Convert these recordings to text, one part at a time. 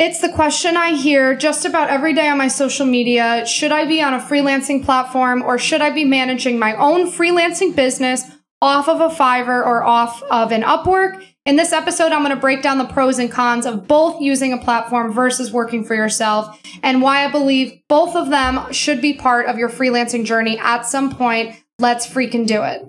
It's the question I hear just about every day on my social media. Should I be on a freelancing platform or should I be managing my own freelancing business off of a Fiverr or off of an Upwork? In this episode, I'm going to break down the pros and cons of both using a platform versus working for yourself and why I believe both of them should be part of your freelancing journey at some point. Let's freaking do it.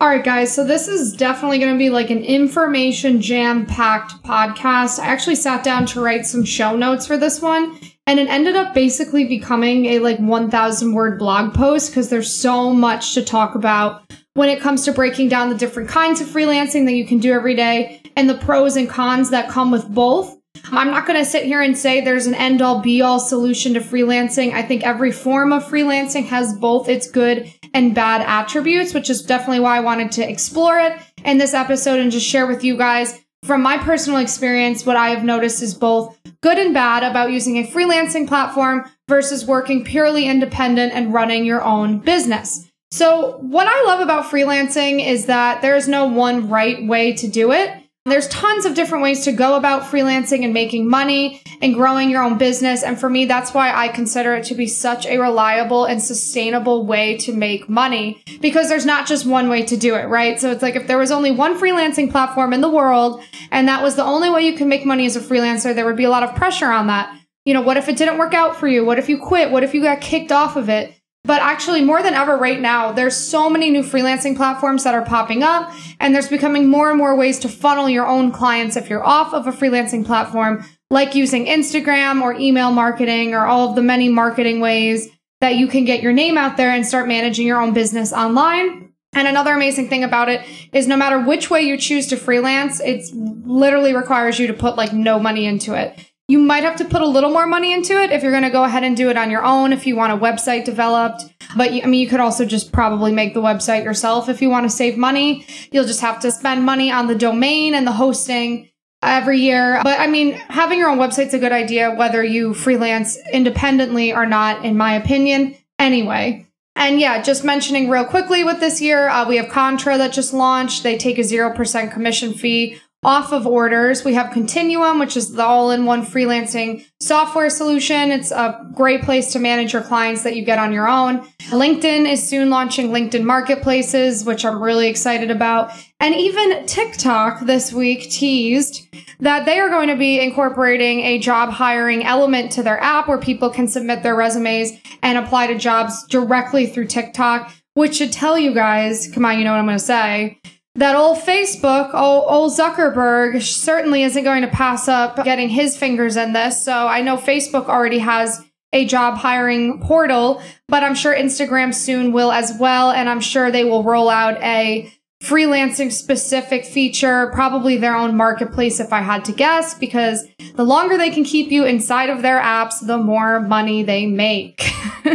All right, guys. So this is definitely going to be like an information jam packed podcast. I actually sat down to write some show notes for this one, and it ended up basically becoming a like 1,000 word blog post because there's so much to talk about when it comes to breaking down the different kinds of freelancing that you can do every day and the pros and cons that come with both. I'm not going to sit here and say there's an end all be all solution to freelancing. I think every form of freelancing has both its good and bad attributes, which is definitely why I wanted to explore it in this episode and just share with you guys from my personal experience what I have noticed is both good and bad about using a freelancing platform versus working purely independent and running your own business. So, what I love about freelancing is that there is no one right way to do it. There's tons of different ways to go about freelancing and making money and growing your own business. And for me, that's why I consider it to be such a reliable and sustainable way to make money because there's not just one way to do it, right? So it's like if there was only one freelancing platform in the world and that was the only way you can make money as a freelancer, there would be a lot of pressure on that. You know, what if it didn't work out for you? What if you quit? What if you got kicked off of it? But actually, more than ever right now, there's so many new freelancing platforms that are popping up, and there's becoming more and more ways to funnel your own clients if you're off of a freelancing platform, like using Instagram or email marketing or all of the many marketing ways that you can get your name out there and start managing your own business online. And another amazing thing about it is no matter which way you choose to freelance, it literally requires you to put like no money into it. You might have to put a little more money into it if you're going to go ahead and do it on your own if you want a website developed. But I mean, you could also just probably make the website yourself if you want to save money. You'll just have to spend money on the domain and the hosting every year. But I mean, having your own website's a good idea, whether you freelance independently or not, in my opinion. Anyway. And yeah, just mentioning real quickly with this year, uh, we have Contra that just launched. They take a 0% commission fee off of orders. We have Continuum, which is the all in one freelancing software solution. It's a great place to manage your clients that you get on your own. LinkedIn is soon launching LinkedIn marketplaces, which I'm really excited about. And even TikTok this week teased that they are going to be incorporating a job hiring element to their app where people can submit their resumes and apply to jobs directly through TikTok, which should tell you guys, come on, you know what I'm going to say that old Facebook, old, old Zuckerberg, certainly isn't going to pass up getting his fingers in this. So I know Facebook already has a job hiring portal, but I'm sure Instagram soon will as well. And I'm sure they will roll out a freelancing specific feature, probably their own marketplace if I had to guess, because the longer they can keep you inside of their apps, the more money they make.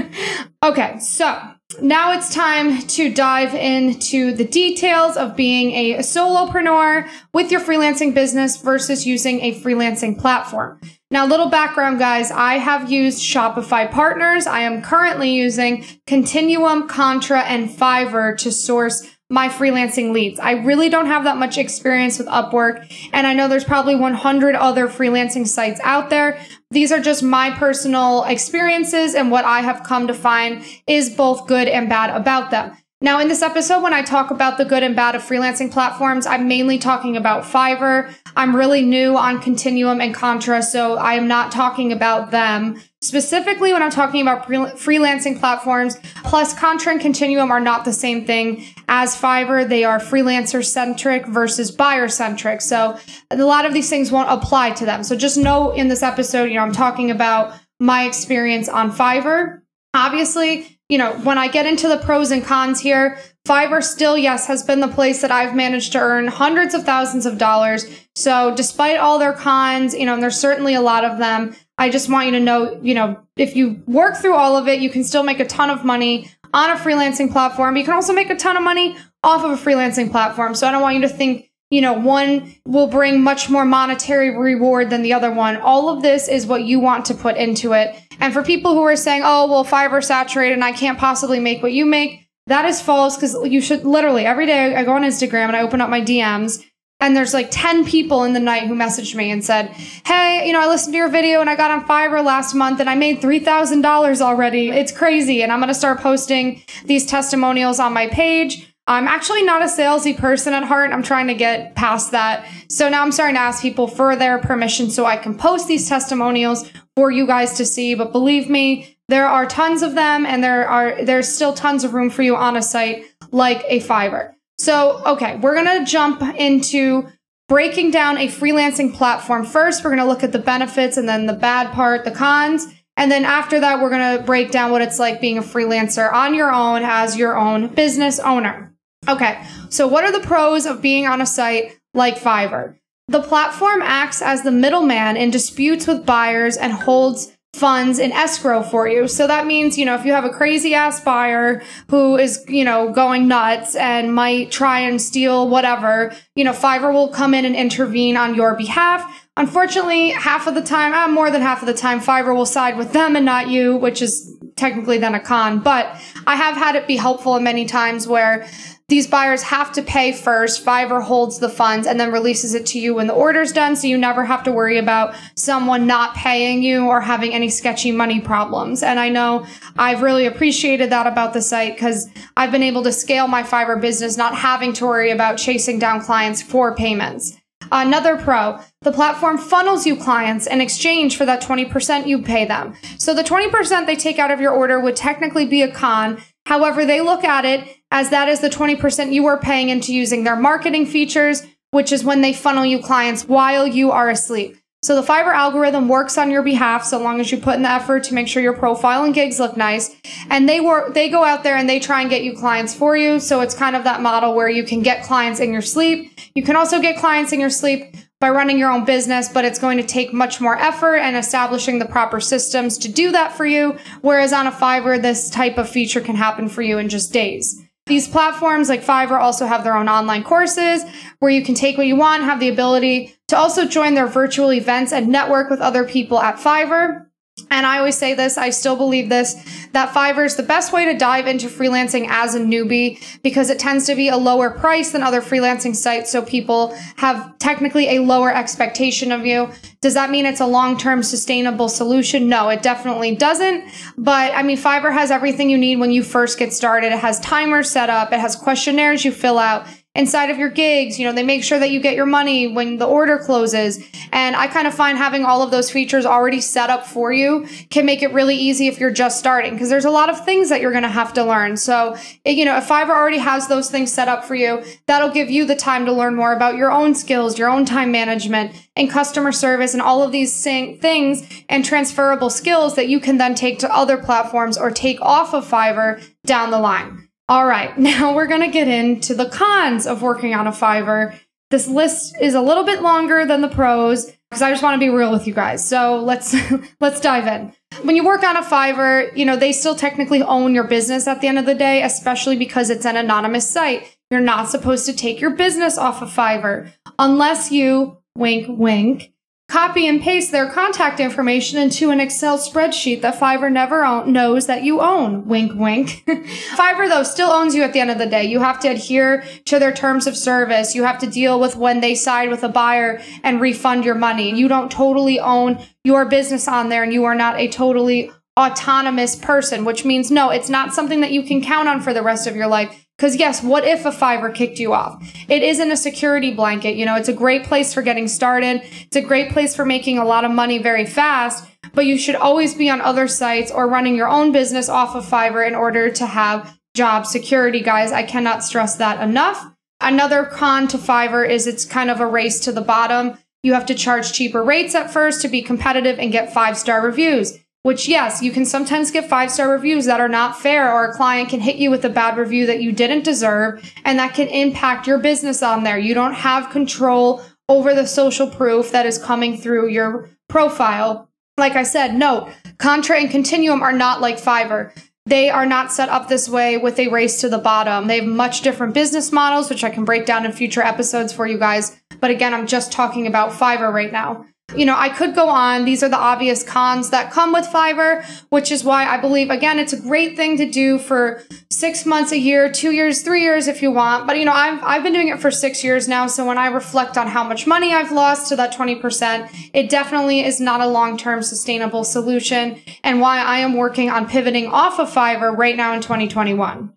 okay, so now it's time to dive into the details of being a solopreneur with your freelancing business versus using a freelancing platform. Now, little background, guys. I have used Shopify partners. I am currently using Continuum, Contra, and Fiverr to source my freelancing leads. I really don't have that much experience with Upwork, and I know there's probably 100 other freelancing sites out there. These are just my personal experiences and what I have come to find is both good and bad about them. Now, in this episode, when I talk about the good and bad of freelancing platforms, I'm mainly talking about Fiverr. I'm really new on Continuum and Contra, so I am not talking about them. Specifically, when I'm talking about pre- freelancing platforms, plus Contra and Continuum are not the same thing as Fiverr. They are freelancer centric versus buyer centric. So a lot of these things won't apply to them. So just know in this episode, you know, I'm talking about my experience on Fiverr Obviously, you know, when I get into the pros and cons here, Fiverr still, yes, has been the place that I've managed to earn hundreds of thousands of dollars. So despite all their cons, you know, and there's certainly a lot of them, I just want you to know, you know, if you work through all of it, you can still make a ton of money on a freelancing platform. You can also make a ton of money off of a freelancing platform. So I don't want you to think, you know, one will bring much more monetary reward than the other one. All of this is what you want to put into it. And for people who are saying, oh, well, Fiverr saturated and I can't possibly make what you make, that is false because you should literally every day I go on Instagram and I open up my DMs and there's like 10 people in the night who messaged me and said, Hey, you know, I listened to your video and I got on Fiverr last month and I made $3,000 already. It's crazy. And I'm going to start posting these testimonials on my page. I'm actually not a salesy person at heart. I'm trying to get past that. So now I'm starting to ask people for their permission so I can post these testimonials for you guys to see. But believe me, there are tons of them and there are, there's still tons of room for you on a site like a Fiverr. So, okay, we're going to jump into breaking down a freelancing platform. First, we're going to look at the benefits and then the bad part, the cons. And then after that, we're going to break down what it's like being a freelancer on your own as your own business owner. Okay, so what are the pros of being on a site like Fiverr? The platform acts as the middleman in disputes with buyers and holds funds in escrow for you. So that means, you know, if you have a crazy ass buyer who is, you know, going nuts and might try and steal whatever, you know, Fiverr will come in and intervene on your behalf. Unfortunately, half of the time, uh, more than half of the time, Fiverr will side with them and not you, which is technically then a con. But I have had it be helpful many times where these buyers have to pay first. Fiverr holds the funds and then releases it to you when the order's done. So you never have to worry about someone not paying you or having any sketchy money problems. And I know I've really appreciated that about the site because I've been able to scale my Fiverr business, not having to worry about chasing down clients for payments. Another pro, the platform funnels you clients in exchange for that 20% you pay them. So the 20% they take out of your order would technically be a con However, they look at it as that is the 20% you are paying into using their marketing features, which is when they funnel you clients while you are asleep. So the Fiverr algorithm works on your behalf so long as you put in the effort to make sure your profile and gigs look nice. And they work, they go out there and they try and get you clients for you. So it's kind of that model where you can get clients in your sleep. You can also get clients in your sleep by running your own business, but it's going to take much more effort and establishing the proper systems to do that for you. Whereas on a Fiverr, this type of feature can happen for you in just days. These platforms like Fiverr also have their own online courses where you can take what you want, have the ability to also join their virtual events and network with other people at Fiverr. And I always say this, I still believe this, that Fiverr is the best way to dive into freelancing as a newbie because it tends to be a lower price than other freelancing sites. So people have technically a lower expectation of you. Does that mean it's a long term sustainable solution? No, it definitely doesn't. But I mean, Fiverr has everything you need when you first get started. It has timers set up, it has questionnaires you fill out inside of your gigs. You know, they make sure that you get your money when the order closes. And I kind of find having all of those features already set up for you can make it really easy if you're just starting because there's a lot of things that you're going to have to learn. So, you know, if Fiverr already has those things set up for you, that'll give you the time to learn more about your own skills, your own time management and customer service and all of these things and transferable skills that you can then take to other platforms or take off of Fiverr down the line. All right, now we're going to get into the cons of working on a Fiverr. This list is a little bit longer than the pros because I just want to be real with you guys. So let's let's dive in. When you work on a Fiverr, you know, they still technically own your business at the end of the day, especially because it's an anonymous site. You're not supposed to take your business off of Fiverr unless you wink wink copy and paste their contact information into an Excel spreadsheet that Fiverr never knows that you own. Wink, wink. Fiverr, though, still owns you at the end of the day. You have to adhere to their terms of service. You have to deal with when they side with a buyer and refund your money. You don't totally own your business on there and you are not a totally autonomous person, which means no, it's not something that you can count on for the rest of your life. Because yes, what if a Fiverr kicked you off? It isn't a security blanket. You know, it's a great place for getting started. It's a great place for making a lot of money very fast, but you should always be on other sites or running your own business off of Fiverr in order to have job security, guys. I cannot stress that enough. Another con to Fiverr is it's kind of a race to the bottom. You have to charge cheaper rates at first to be competitive and get five star reviews. Which yes, you can sometimes get five star reviews that are not fair or a client can hit you with a bad review that you didn't deserve and that can impact your business on there. You don't have control over the social proof that is coming through your profile. Like I said, note, Contra and Continuum are not like Fiverr. They are not set up this way with a race to the bottom. They have much different business models, which I can break down in future episodes for you guys. But again, I'm just talking about Fiverr right now. You know, I could go on. These are the obvious cons that come with Fiverr, which is why I believe, again, it's a great thing to do for six months, a year, two years, three years if you want. But, you know, I've, I've been doing it for six years now. So when I reflect on how much money I've lost to that 20%, it definitely is not a long term sustainable solution and why I am working on pivoting off of Fiverr right now in 2021.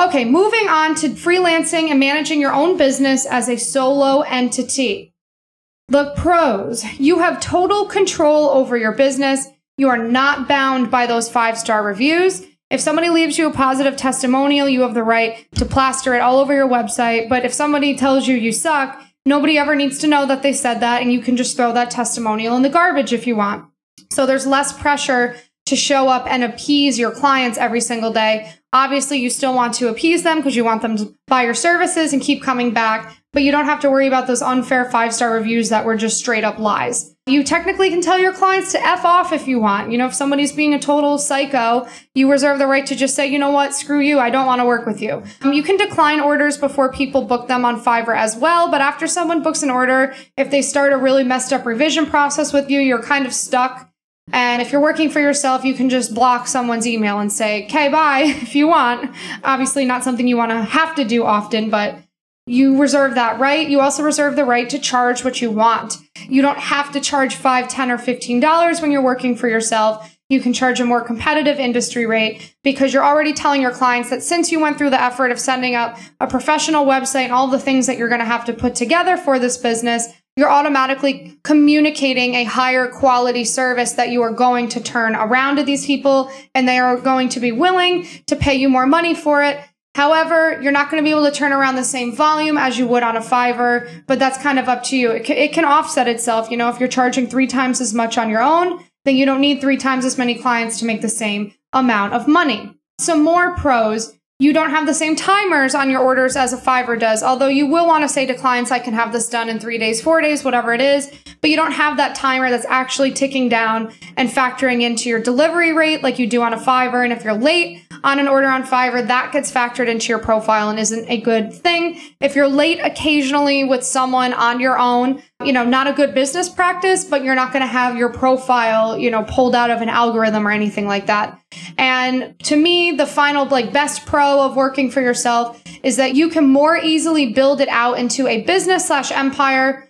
Okay, moving on to freelancing and managing your own business as a solo entity. The pros. You have total control over your business. You are not bound by those five star reviews. If somebody leaves you a positive testimonial, you have the right to plaster it all over your website. But if somebody tells you you suck, nobody ever needs to know that they said that, and you can just throw that testimonial in the garbage if you want. So there's less pressure to show up and appease your clients every single day. Obviously, you still want to appease them because you want them to buy your services and keep coming back but you don't have to worry about those unfair five star reviews that were just straight up lies. You technically can tell your clients to F off if you want. You know, if somebody's being a total psycho, you reserve the right to just say, you know what, screw you, I don't want to work with you. Um, you can decline orders before people book them on Fiverr as well, but after someone books an order, if they start a really messed up revision process with you, you're kind of stuck. And if you're working for yourself, you can just block someone's email and say, okay, bye, if you want. Obviously, not something you want to have to do often, but you reserve that right. You also reserve the right to charge what you want. You don't have to charge five, ten, or fifteen dollars when you're working for yourself. You can charge a more competitive industry rate because you're already telling your clients that since you went through the effort of setting up a professional website and all the things that you're going to have to put together for this business, you're automatically communicating a higher quality service that you are going to turn around to these people and they are going to be willing to pay you more money for it However, you're not going to be able to turn around the same volume as you would on a Fiverr, but that's kind of up to you. It can, it can offset itself. You know, if you're charging three times as much on your own, then you don't need three times as many clients to make the same amount of money. Some more pros. You don't have the same timers on your orders as a Fiverr does, although you will want to say to clients, I can have this done in three days, four days, whatever it is, but you don't have that timer that's actually ticking down and factoring into your delivery rate like you do on a Fiverr. And if you're late, on an order on Fiverr, that gets factored into your profile and isn't a good thing. If you're late occasionally with someone on your own, you know, not a good business practice, but you're not going to have your profile, you know, pulled out of an algorithm or anything like that. And to me, the final, like, best pro of working for yourself is that you can more easily build it out into a business slash empire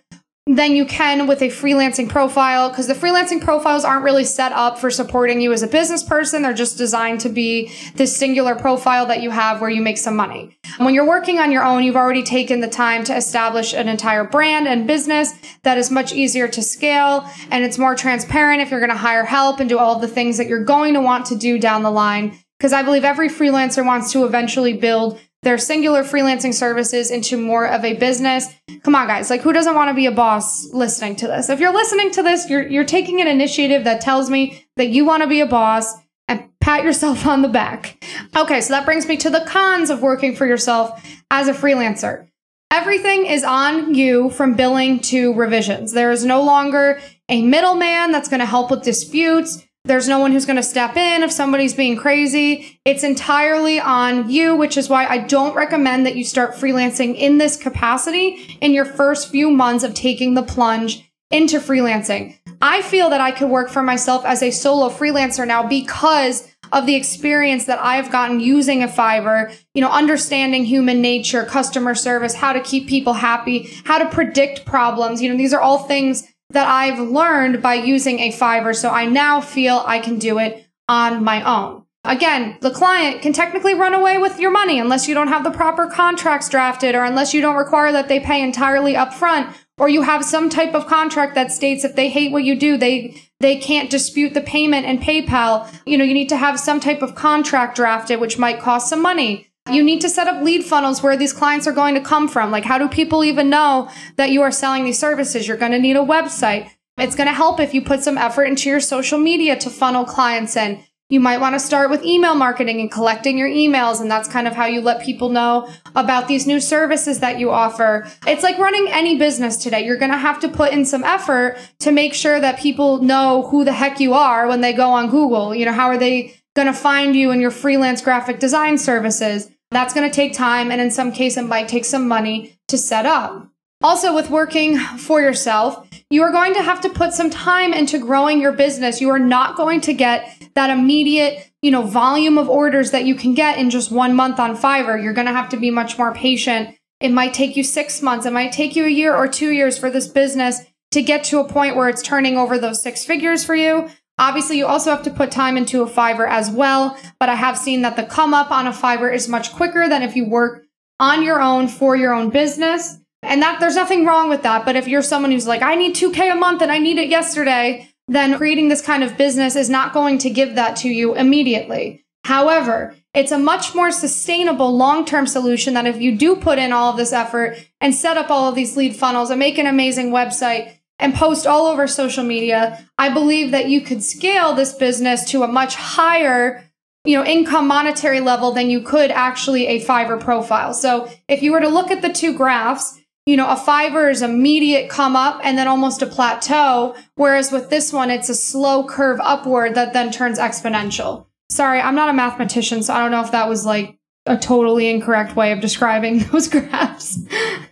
than you can with a freelancing profile because the freelancing profiles aren't really set up for supporting you as a business person. They're just designed to be this singular profile that you have where you make some money. When you're working on your own, you've already taken the time to establish an entire brand and business that is much easier to scale and it's more transparent if you're going to hire help and do all the things that you're going to want to do down the line. Because I believe every freelancer wants to eventually build their singular freelancing services into more of a business. Come on, guys. Like, who doesn't want to be a boss listening to this? If you're listening to this, you're, you're taking an initiative that tells me that you want to be a boss and pat yourself on the back. Okay, so that brings me to the cons of working for yourself as a freelancer. Everything is on you from billing to revisions. There is no longer a middleman that's going to help with disputes. There's no one who's going to step in if somebody's being crazy. It's entirely on you, which is why I don't recommend that you start freelancing in this capacity in your first few months of taking the plunge into freelancing. I feel that I could work for myself as a solo freelancer now because of the experience that I've gotten using a Fiverr, you know, understanding human nature, customer service, how to keep people happy, how to predict problems. You know, these are all things that I've learned by using a Fiverr. So I now feel I can do it on my own. Again, the client can technically run away with your money unless you don't have the proper contracts drafted or unless you don't require that they pay entirely upfront or you have some type of contract that states if they hate what you do, they they can't dispute the payment and PayPal. You know, you need to have some type of contract drafted which might cost some money. You need to set up lead funnels where these clients are going to come from. Like, how do people even know that you are selling these services? You're going to need a website. It's going to help if you put some effort into your social media to funnel clients in. You might want to start with email marketing and collecting your emails. And that's kind of how you let people know about these new services that you offer. It's like running any business today. You're going to have to put in some effort to make sure that people know who the heck you are when they go on Google. You know, how are they going to find you in your freelance graphic design services? That's going to take time. And in some cases, it might take some money to set up. Also, with working for yourself, you are going to have to put some time into growing your business. You are not going to get that immediate, you know, volume of orders that you can get in just one month on Fiverr. You're going to have to be much more patient. It might take you six months. It might take you a year or two years for this business to get to a point where it's turning over those six figures for you. Obviously, you also have to put time into a Fiverr as well, but I have seen that the come up on a Fiverr is much quicker than if you work on your own for your own business. And that there's nothing wrong with that. But if you're someone who's like, I need 2K a month and I need it yesterday, then creating this kind of business is not going to give that to you immediately. However, it's a much more sustainable long term solution that if you do put in all of this effort and set up all of these lead funnels and make an amazing website and post all over social media, I believe that you could scale this business to a much higher you know, income monetary level than you could actually a Fiverr profile. So if you were to look at the two graphs, you know, a Fiverr is immediate come up and then almost a plateau. Whereas with this one, it's a slow curve upward that then turns exponential. Sorry, I'm not a mathematician, so I don't know if that was like a totally incorrect way of describing those graphs.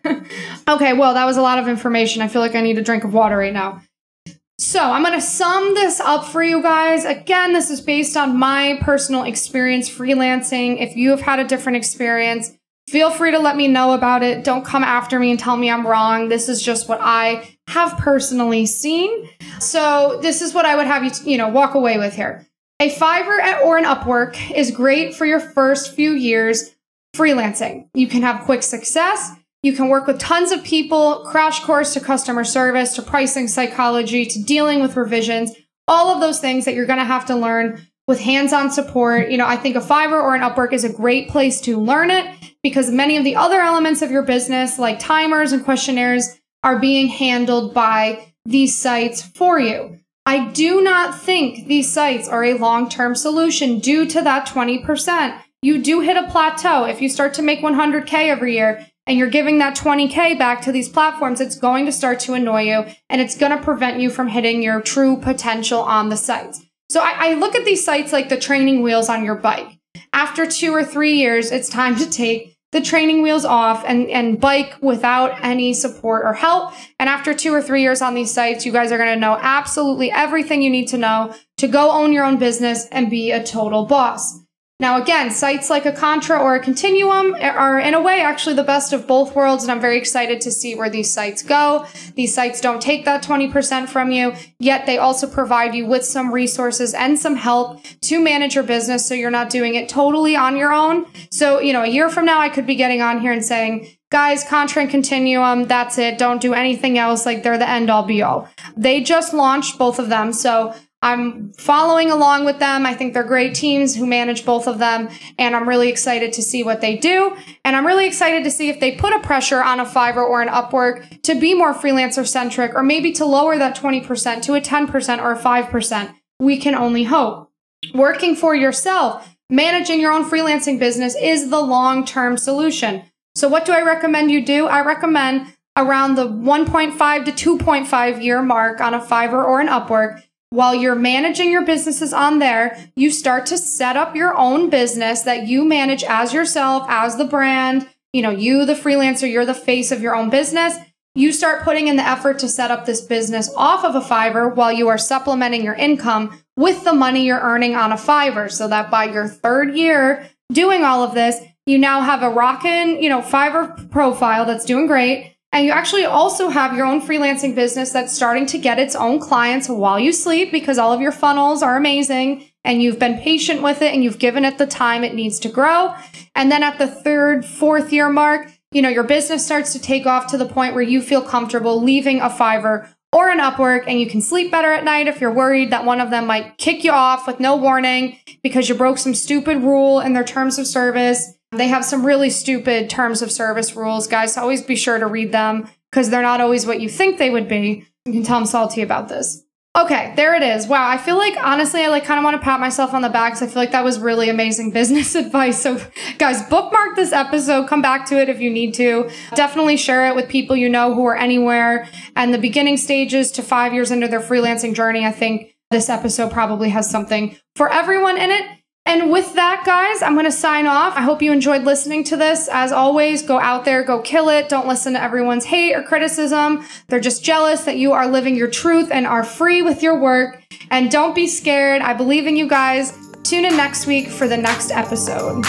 okay, well, that was a lot of information. I feel like I need a drink of water right now. So I'm going to sum this up for you guys. Again, this is based on my personal experience freelancing. If you have had a different experience, Feel free to let me know about it. Don't come after me and tell me I'm wrong. This is just what I have personally seen. So this is what I would have you, you know, walk away with here. A Fiverr or an Upwork is great for your first few years freelancing. You can have quick success. You can work with tons of people, crash course to customer service, to pricing psychology, to dealing with revisions, all of those things that you're going to have to learn with hands-on support. You know, I think a Fiverr or an Upwork is a great place to learn it because many of the other elements of your business, like timers and questionnaires, are being handled by these sites for you. I do not think these sites are a long-term solution due to that 20%. You do hit a plateau. If you start to make 100K every year and you're giving that 20K back to these platforms, it's going to start to annoy you and it's going to prevent you from hitting your true potential on the sites. So I, I look at these sites like the training wheels on your bike. After two or three years, it's time to take the training wheels off and, and bike without any support or help. And after two or three years on these sites, you guys are going to know absolutely everything you need to know to go own your own business and be a total boss. Now, again, sites like a Contra or a Continuum are in a way actually the best of both worlds, and I'm very excited to see where these sites go. These sites don't take that 20% from you, yet they also provide you with some resources and some help to manage your business so you're not doing it totally on your own. So, you know, a year from now, I could be getting on here and saying, guys, Contra and Continuum, that's it. Don't do anything else. Like they're the end all be all. They just launched both of them. So I'm following along with them. I think they're great teams who manage both of them, and I'm really excited to see what they do. And I'm really excited to see if they put a pressure on a Fiverr or an Upwork to be more freelancer centric, or maybe to lower that 20% to a 10% or a 5%. We can only hope. Working for yourself, managing your own freelancing business is the long term solution. So, what do I recommend you do? I recommend around the 1.5 to 2.5 year mark on a Fiverr or an Upwork while you're managing your businesses on there, you start to set up your own business that you manage as yourself, as the brand. You know, you, the freelancer, you're the face of your own business. You start putting in the effort to set up this business off of a Fiverr while you are supplementing your income with the money you're earning on a Fiverr so that by your third year doing all of this, you now have a rockin', you know, Fiverr profile that's doing great and you actually also have your own freelancing business that's starting to get its own clients while you sleep because all of your funnels are amazing and you've been patient with it and you've given it the time it needs to grow. And then at the third, fourth year mark, you know, your business starts to take off to the point where you feel comfortable leaving a Fiverr or an Upwork and you can sleep better at night if you're worried that one of them might kick you off with no warning because you broke some stupid rule in their terms of service they have some really stupid terms of service rules, guys. So always be sure to read them because they're not always what you think they would be. You can tell I'm salty about this. Okay, there it is. Wow, I feel like honestly, I like kind of want to pat myself on the back because I feel like that was really amazing business advice. So, guys, bookmark this episode. Come back to it if you need to. Definitely share it with people you know who are anywhere and the beginning stages to five years into their freelancing journey. I think this episode probably has something for everyone in it. And with that, guys, I'm going to sign off. I hope you enjoyed listening to this. As always, go out there, go kill it. Don't listen to everyone's hate or criticism. They're just jealous that you are living your truth and are free with your work. And don't be scared. I believe in you guys. Tune in next week for the next episode.